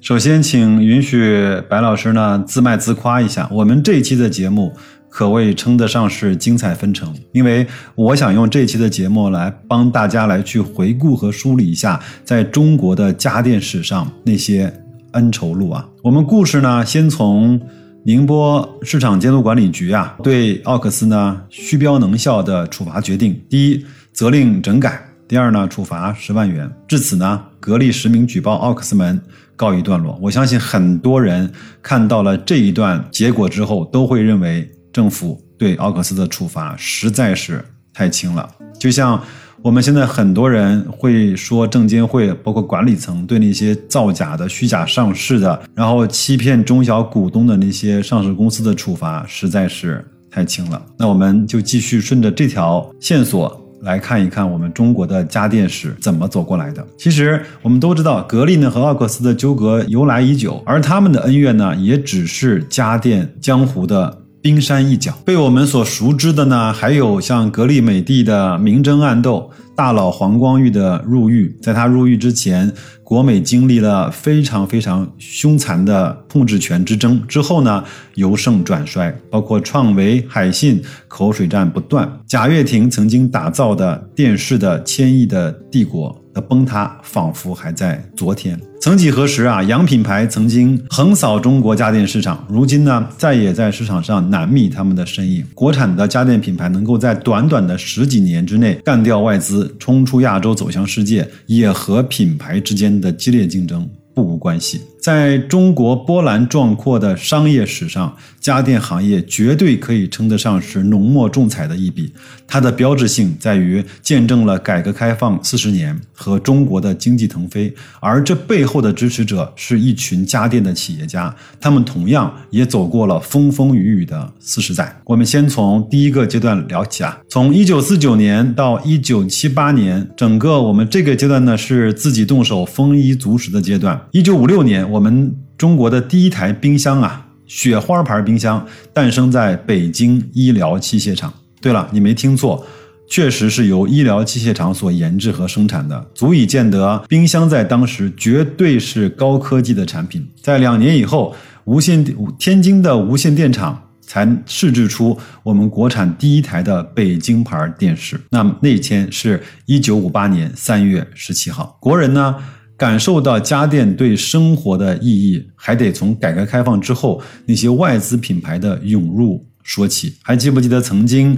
首先，请允许白老师呢自卖自夸一下，我们这一期的节目。可谓称得上是精彩纷呈，因为我想用这期的节目来帮大家来去回顾和梳理一下，在中国的家电史上那些恩仇录啊。我们故事呢，先从宁波市场监督管理局啊对奥克斯呢虚标能效的处罚决定：第一，责令整改；第二呢，处罚十万元。至此呢，格力实名举报奥克斯门告一段落。我相信很多人看到了这一段结果之后，都会认为。政府对奥克斯的处罚实在是太轻了，就像我们现在很多人会说，证监会包括管理层对那些造假的、虚假上市的，然后欺骗中小股东的那些上市公司的处罚实在是太轻了。那我们就继续顺着这条线索来看一看我们中国的家电史怎么走过来的。其实我们都知道，格力呢和奥克斯的纠葛由来已久，而他们的恩怨呢，也只是家电江湖的。冰山一角，被我们所熟知的呢，还有像格力、美的的明争暗斗，大佬黄光裕的入狱。在他入狱之前，国美经历了非常非常凶残的控制权之争，之后呢，由盛转衰，包括创维、海信口水战不断。贾跃亭曾经打造的电视的千亿的帝国的。崩塌仿佛还在昨天。曾几何时啊，洋品牌曾经横扫中国家电市场，如今呢，再也在市场上难觅他们的身影。国产的家电品牌能够在短短的十几年之内干掉外资，冲出亚洲，走向世界，也和品牌之间的激烈竞争。不无关系。在中国波澜壮阔的商业史上，家电行业绝对可以称得上是浓墨重彩的一笔。它的标志性在于见证了改革开放四十年和中国的经济腾飞，而这背后的支持者是一群家电的企业家，他们同样也走过了风风雨雨的四十载。我们先从第一个阶段聊起啊，从一九四九年到一九七八年，整个我们这个阶段呢是自己动手丰衣足食的阶段。一九五六年，我们中国的第一台冰箱啊，雪花牌冰箱诞生在北京医疗器械厂。对了，你没听错，确实是由医疗器械厂所研制和生产的，足以见得冰箱在当时绝对是高科技的产品。在两年以后，无线天津的无线电厂才试制出我们国产第一台的北京牌电视。那么那天是一九五八年三月十七号，国人呢？感受到家电对生活的意义，还得从改革开放之后那些外资品牌的涌入说起。还记不记得曾经，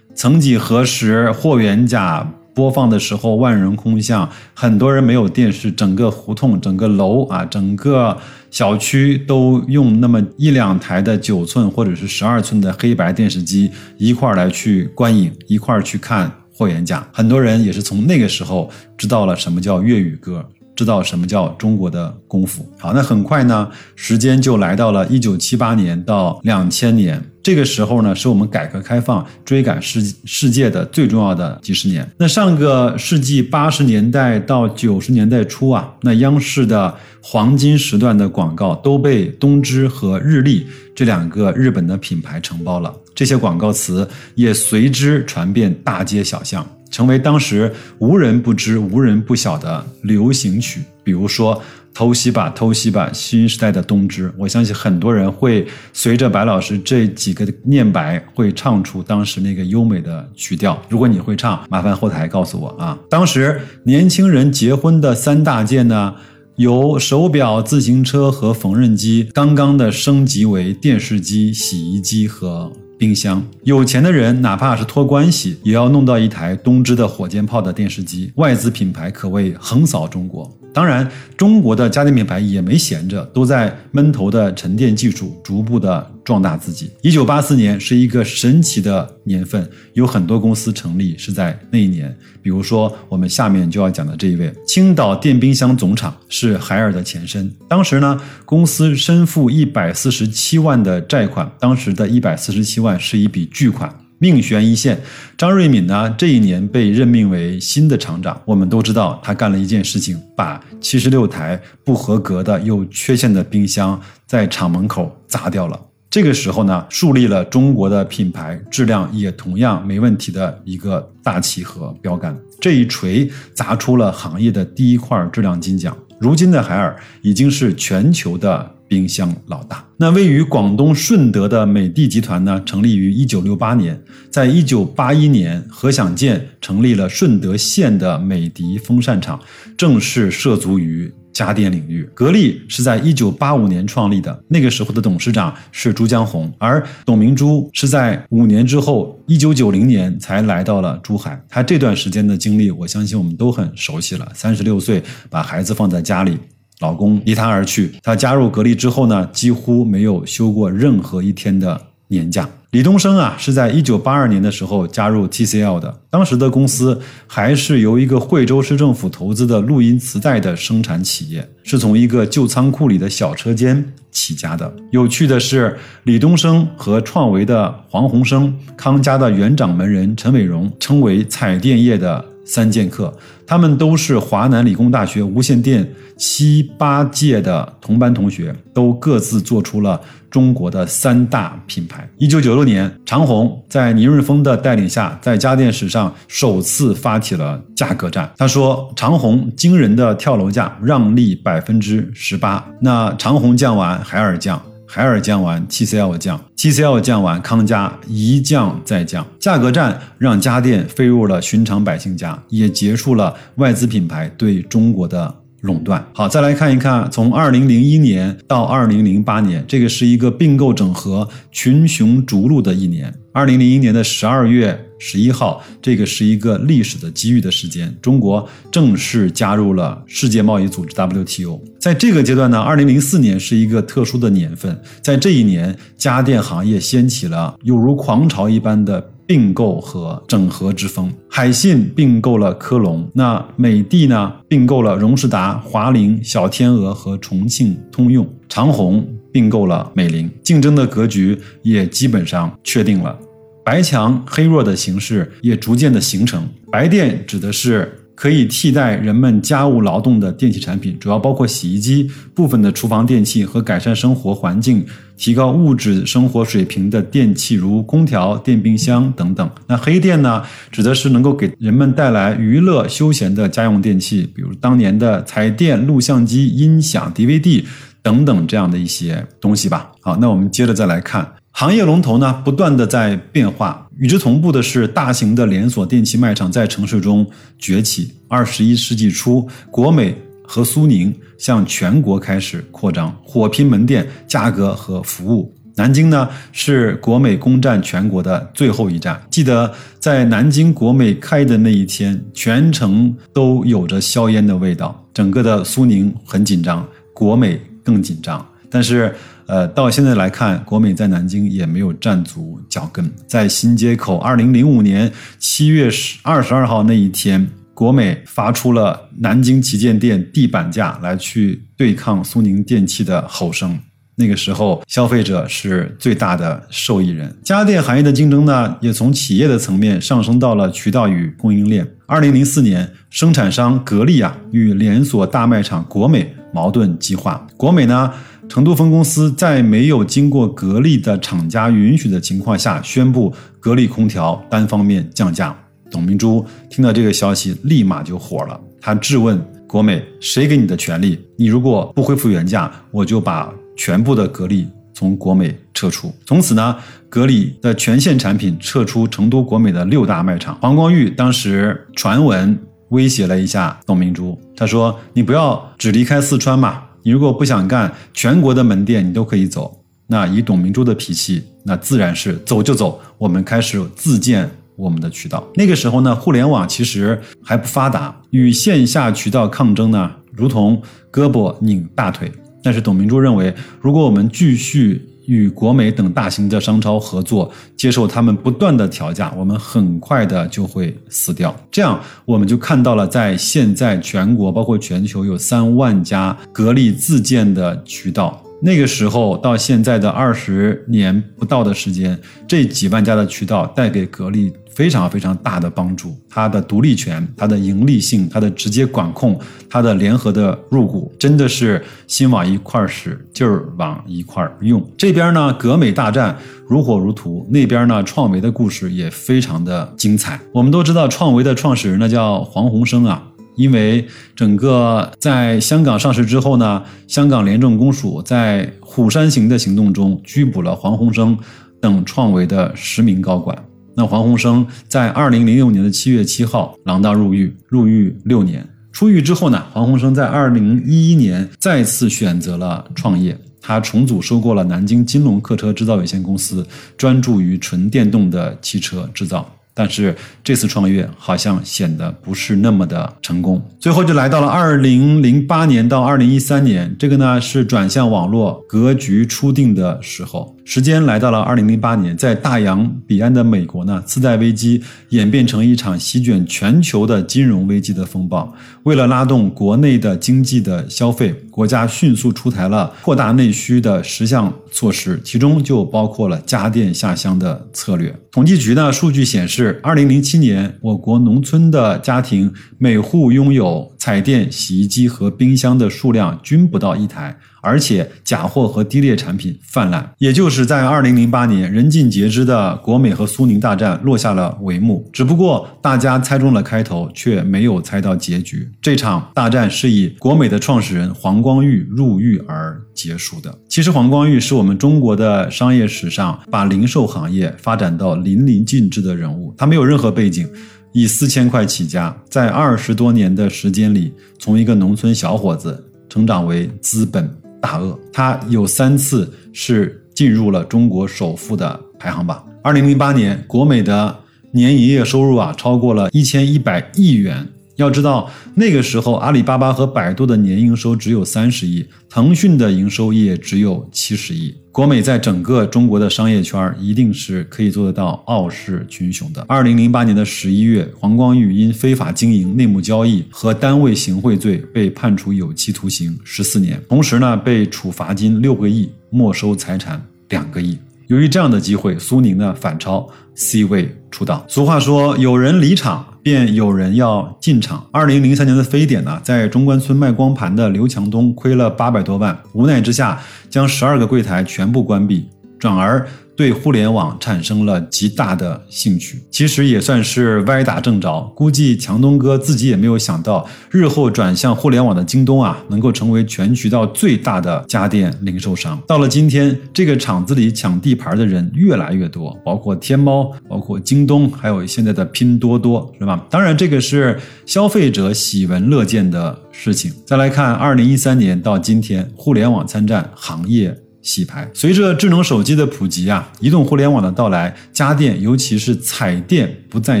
曾几何时，霍元甲播放的时候万人空巷，很多人没有电视，整个胡同、整个楼啊、整个小区都用那么一两台的九寸或者是十二寸的黑白电视机一块来去观影，一块去看霍元甲。很多人也是从那个时候知道了什么叫粤语歌。知道什么叫中国的功夫？好，那很快呢，时间就来到了一九七八年到两千年，这个时候呢，是我们改革开放追赶世世界的最重要的几十年。那上个世纪八十年代到九十年代初啊，那央视的黄金时段的广告都被东芝和日立这两个日本的品牌承包了，这些广告词也随之传遍大街小巷。成为当时无人不知、无人不晓的流行曲，比如说《偷袭吧，偷袭吧》，新时代的东芝。我相信很多人会随着白老师这几个念白，会唱出当时那个优美的曲调。如果你会唱，麻烦后台告诉我啊。当时年轻人结婚的三大件呢，有手表、自行车和缝纫机，刚刚的升级为电视机、洗衣机和。冰箱，有钱的人哪怕是托关系，也要弄到一台东芝的火箭炮的电视机。外资品牌可谓横扫中国。当然，中国的家电品牌也没闲着，都在闷头的沉淀技术，逐步的壮大自己。一九八四年是一个神奇的年份，有很多公司成立是在那一年。比如说，我们下面就要讲的这一位，青岛电冰箱总厂是海尔的前身。当时呢，公司身负一百四十七万的债款，当时的一百四十七万是一笔巨款。命悬一线。张瑞敏呢，这一年被任命为新的厂长。我们都知道，他干了一件事情，把七十六台不合格的、有缺陷的冰箱在厂门口砸掉了。这个时候呢，树立了中国的品牌质量也同样没问题的一个大旗和标杆。这一锤砸出了行业的第一块质量金奖。如今的海尔已经是全球的。冰箱老大。那位于广东顺德的美的集团呢，成立于一九六八年，在一九八一年，何享健成立了顺德县的美的风扇厂，正式涉足于家电领域。格力是在一九八五年创立的，那个时候的董事长是朱江洪，而董明珠是在五年之后，一九九零年才来到了珠海。她这段时间的经历，我相信我们都很熟悉了。三十六岁，把孩子放在家里。老公离她而去，她加入格力之后呢，几乎没有休过任何一天的年假。李东生啊，是在一九八二年的时候加入 TCL 的，当时的公司还是由一个惠州市政府投资的录音磁带的生产企业，是从一个旧仓库里的小车间起家的。有趣的是，李东生和创维的黄鸿生、康佳的原掌门人陈伟荣称为彩电业的。三剑客，他们都是华南理工大学无线电七八届的同班同学，都各自做出了中国的三大品牌。一九九六年，长虹在倪润峰的带领下，在家电史上首次发起了价格战。他说：“长虹惊人的跳楼价，让利百分之十八。那长虹降完，海尔降。”海尔降完，TCL 降，TCL 降完，康佳一降再降，价格战让家电飞入了寻常百姓家，也结束了外资品牌对中国的垄断。好，再来看一看，从二零零一年到二零零八年，这个是一个并购整合群雄逐鹿的一年。二零零一年的十二月。十一号，这个是一个历史的机遇的时间，中国正式加入了世界贸易组织 WTO。在这个阶段呢，二零零四年是一个特殊的年份，在这一年，家电行业掀起了犹如狂潮一般的并购和整合之风。海信并购了科龙，那美的呢并购了荣事达、华凌、小天鹅和重庆通用，长虹并购了美菱，竞争的格局也基本上确定了。白强黑弱的形势也逐渐的形成。白电指的是可以替代人们家务劳动的电器产品，主要包括洗衣机、部分的厨房电器和改善生活环境、提高物质生活水平的电器，如空调、电冰箱等等。那黑电呢，指的是能够给人们带来娱乐休闲的家用电器，比如当年的彩电、录像机、音响、DVD 等等这样的一些东西吧。好，那我们接着再来看。行业龙头呢，不断的在变化。与之同步的是，大型的连锁电器卖场在城市中崛起。二十一世纪初，国美和苏宁向全国开始扩张，火拼门店价格和服务。南京呢，是国美攻占全国的最后一站。记得在南京国美开的那一天，全城都有着硝烟的味道。整个的苏宁很紧张，国美更紧张。但是。呃，到现在来看，国美在南京也没有站足脚跟。在新街口，二零零五年七月十二十二号那一天，国美发出了南京旗舰店地板价来去对抗苏宁电器的吼声。那个时候，消费者是最大的受益人。家电行业的竞争呢，也从企业的层面上升到了渠道与供应链。二零零四年，生产商格力啊与连锁大卖场国美矛盾激化，国美呢。成都分公司在没有经过格力的厂家允许的情况下，宣布格力空调单方面降价。董明珠听到这个消息，立马就火了，她质问国美：“谁给你的权利？你如果不恢复原价，我就把全部的格力从国美撤出。”从此呢，格力的全线产品撤出成都国美的六大卖场。黄光裕当时传闻威胁了一下董明珠，他说：“你不要只离开四川嘛。”你如果不想干，全国的门店你都可以走。那以董明珠的脾气，那自然是走就走。我们开始自建我们的渠道。那个时候呢，互联网其实还不发达，与线下渠道抗争呢，如同胳膊拧大腿。但是董明珠认为，如果我们继续。与国美等大型的商超合作，接受他们不断的调价，我们很快的就会死掉。这样，我们就看到了，在现在全国包括全球有三万家格力自建的渠道，那个时候到现在的二十年不到的时间，这几万家的渠道带给格力非常非常大的帮助。它的独立权、它的盈利性、它的直接管控、它的联合的入股，真的是心往一块儿使，劲儿往一块儿用。这边呢，格美大战如火如荼；那边呢，创维的故事也非常的精彩。我们都知道，创维的创始人呢叫黄鸿升啊。因为整个在香港上市之后呢，香港廉政公署在虎山行的行动中拘捕了黄鸿升等创维的十名高管。那黄鸿升在二零零六年的七月七号锒铛入狱，入狱六年。出狱之后呢，黄鸿升在二零一一年再次选择了创业，他重组收购了南京金龙客车制造有限公司，专注于纯电动的汽车制造。但是这次创业好像显得不是那么的成功，最后就来到了二零零八年到二零一三年，这个呢是转向网络格局初定的时候。时间来到了二零零八年，在大洋彼岸的美国呢，次贷危机演变成一场席卷全球的金融危机的风暴。为了拉动国内的经济的消费，国家迅速出台了扩大内需的十项措施，其中就包括了家电下乡的策略。统计局呢数据显示，二零零七年我国农村的家庭每户拥有彩电、洗衣机和冰箱的数量均不到一台。而且假货和低劣产品泛滥，也就是在二零零八年，人尽皆知的国美和苏宁大战落下了帷幕。只不过大家猜中了开头，却没有猜到结局。这场大战是以国美的创始人黄光裕入狱而结束的。其实黄光裕是我们中国的商业史上把零售行业发展到淋漓尽致的人物。他没有任何背景，以四千块起家，在二十多年的时间里，从一个农村小伙子成长为资本。大鳄，他有三次是进入了中国首富的排行榜。二零零八年，国美的年营业收入啊超过了一千一百亿元。要知道，那个时候阿里巴巴和百度的年营收只有三十亿，腾讯的营收也只有七十亿。国美在整个中国的商业圈一定是可以做得到傲视群雄的。二零零八年的十一月，黄光裕因非法经营内幕交易和单位行贿罪被判处有期徒刑十四年，同时呢被处罚金六个亿，没收财产两个亿。由于这样的机会，苏宁呢反超 C 位出道。俗话说，有人离场。便有人要进场。二零零三年的非典呢，在中关村卖光盘的刘强东亏了八百多万，无奈之下将十二个柜台全部关闭，转而。对互联网产生了极大的兴趣，其实也算是歪打正着。估计强东哥自己也没有想到，日后转向互联网的京东啊，能够成为全渠道最大的家电零售商。到了今天，这个厂子里抢地盘的人越来越多，包括天猫、包括京东，还有现在的拼多多，是吧？当然，这个是消费者喜闻乐见的事情。再来看，二零一三年到今天，互联网参战行业。洗牌，随着智能手机的普及啊，移动互联网的到来，家电尤其是彩电不再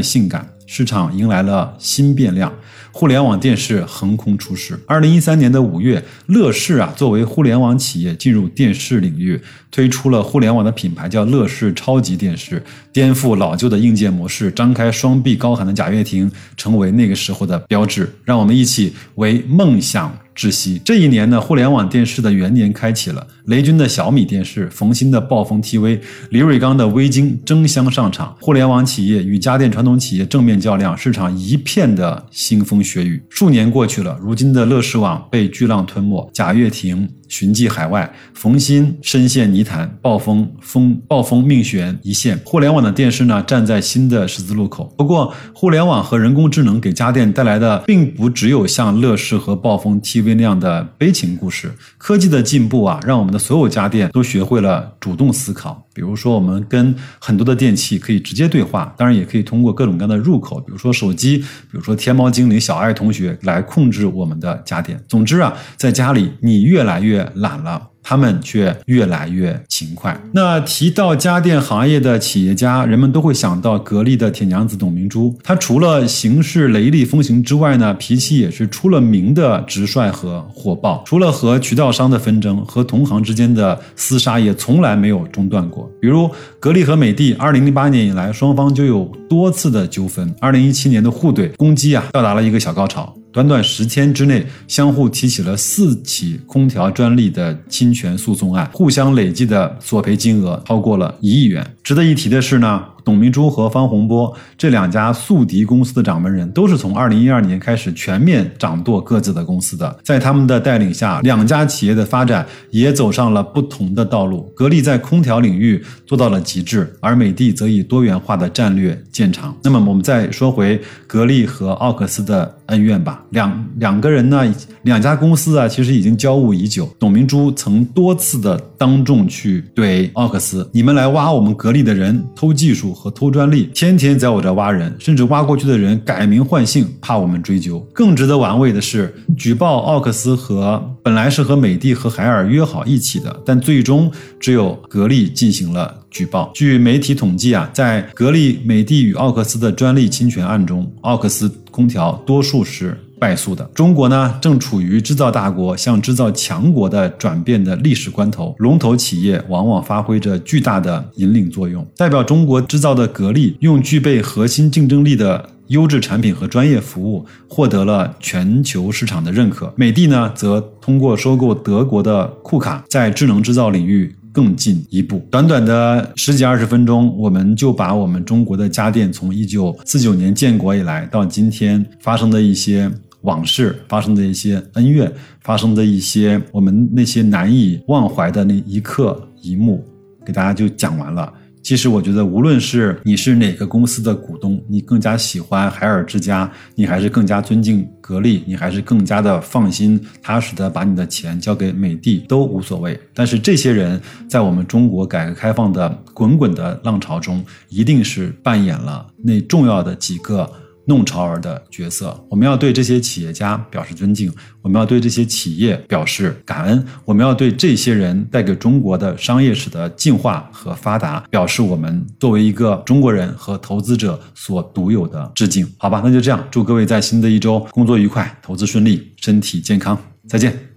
性感，市场迎来了新变量。互联网电视横空出世。二零一三年的五月，乐视啊作为互联网企业进入电视领域，推出了互联网的品牌，叫乐视超级电视，颠覆老旧的硬件模式，张开双臂高喊的贾跃亭，成为那个时候的标志。让我们一起为梦想。窒息。这一年呢，互联网电视的元年开启了。雷军的小米电视，冯鑫的暴风 TV，李瑞刚的微鲸争相上场。互联网企业与家电传统企业正面较量，市场一片的腥风血雨。数年过去了，如今的乐视网被巨浪吞没，贾跃亭。寻迹海外，冯鑫深陷泥潭，暴风风暴风命悬一线。互联网的电视呢，站在新的十字路口。不过，互联网和人工智能给家电带来的，并不只有像乐视和暴风 TV 那样的悲情故事。科技的进步啊，让我们的所有家电都学会了主动思考。比如说，我们跟很多的电器可以直接对话，当然也可以通过各种各样的入口，比如说手机，比如说天猫精灵小爱同学来控制我们的家电。总之啊，在家里你越来越越懒了。他们却越来越勤快。那提到家电行业的企业家，人们都会想到格力的铁娘子董明珠。她除了行事雷厉风行之外呢，脾气也是出了名的直率和火爆。除了和渠道商的纷争，和同行之间的厮杀也从来没有中断过。比如格力和美的，二零零八年以来，双方就有多次的纠纷。二零一七年的互怼攻击啊，到达了一个小高潮。短短十天之内，相互提起了四起空调专利的侵权诉讼案，互相累计的索赔金额超过了一亿元。值得一提的是呢。董明珠和方洪波这两家宿敌公司的掌门人，都是从二零一二年开始全面掌舵各自的公司的。在他们的带领下，两家企业的发展也走上了不同的道路。格力在空调领域做到了极致，而美的则以多元化的战略见长。那么，我们再说回格力和奥克斯的恩怨吧。两两个人呢，两家公司啊，其实已经交恶已久。董明珠曾多次的当众去怼奥克斯：“你们来挖我们格力的人，偷技术。”和偷专利，天天在我这挖人，甚至挖过去的人改名换姓，怕我们追究。更值得玩味的是，举报奥克斯和本来是和美的和海尔约好一起的，但最终只有格力进行了举报。据媒体统计啊，在格力、美的与奥克斯的专利侵权案中，奥克斯空调多数是。败诉的中国呢，正处于制造大国向制造强国的转变的历史关头。龙头企业往往发挥着巨大的引领作用。代表中国制造的格力，用具备核心竞争力的优质产品和专业服务，获得了全球市场的认可。美的呢，则通过收购德国的库卡，在智能制造领域更进一步。短短的十几二十分钟，我们就把我们中国的家电从一九四九年建国以来到今天发生的一些。往事发生的一些恩怨，发生的一些我们那些难以忘怀的那一刻一幕，给大家就讲完了。其实我觉得，无论是你是哪个公司的股东，你更加喜欢海尔之家，你还是更加尊敬格力，你还是更加的放心踏实的把你的钱交给美的，都无所谓。但是这些人在我们中国改革开放的滚滚的浪潮中，一定是扮演了那重要的几个。弄潮儿的角色，我们要对这些企业家表示尊敬，我们要对这些企业表示感恩，我们要对这些人带给中国的商业史的进化和发达表示我们作为一个中国人和投资者所独有的致敬。好吧，那就这样，祝各位在新的一周工作愉快，投资顺利，身体健康，再见。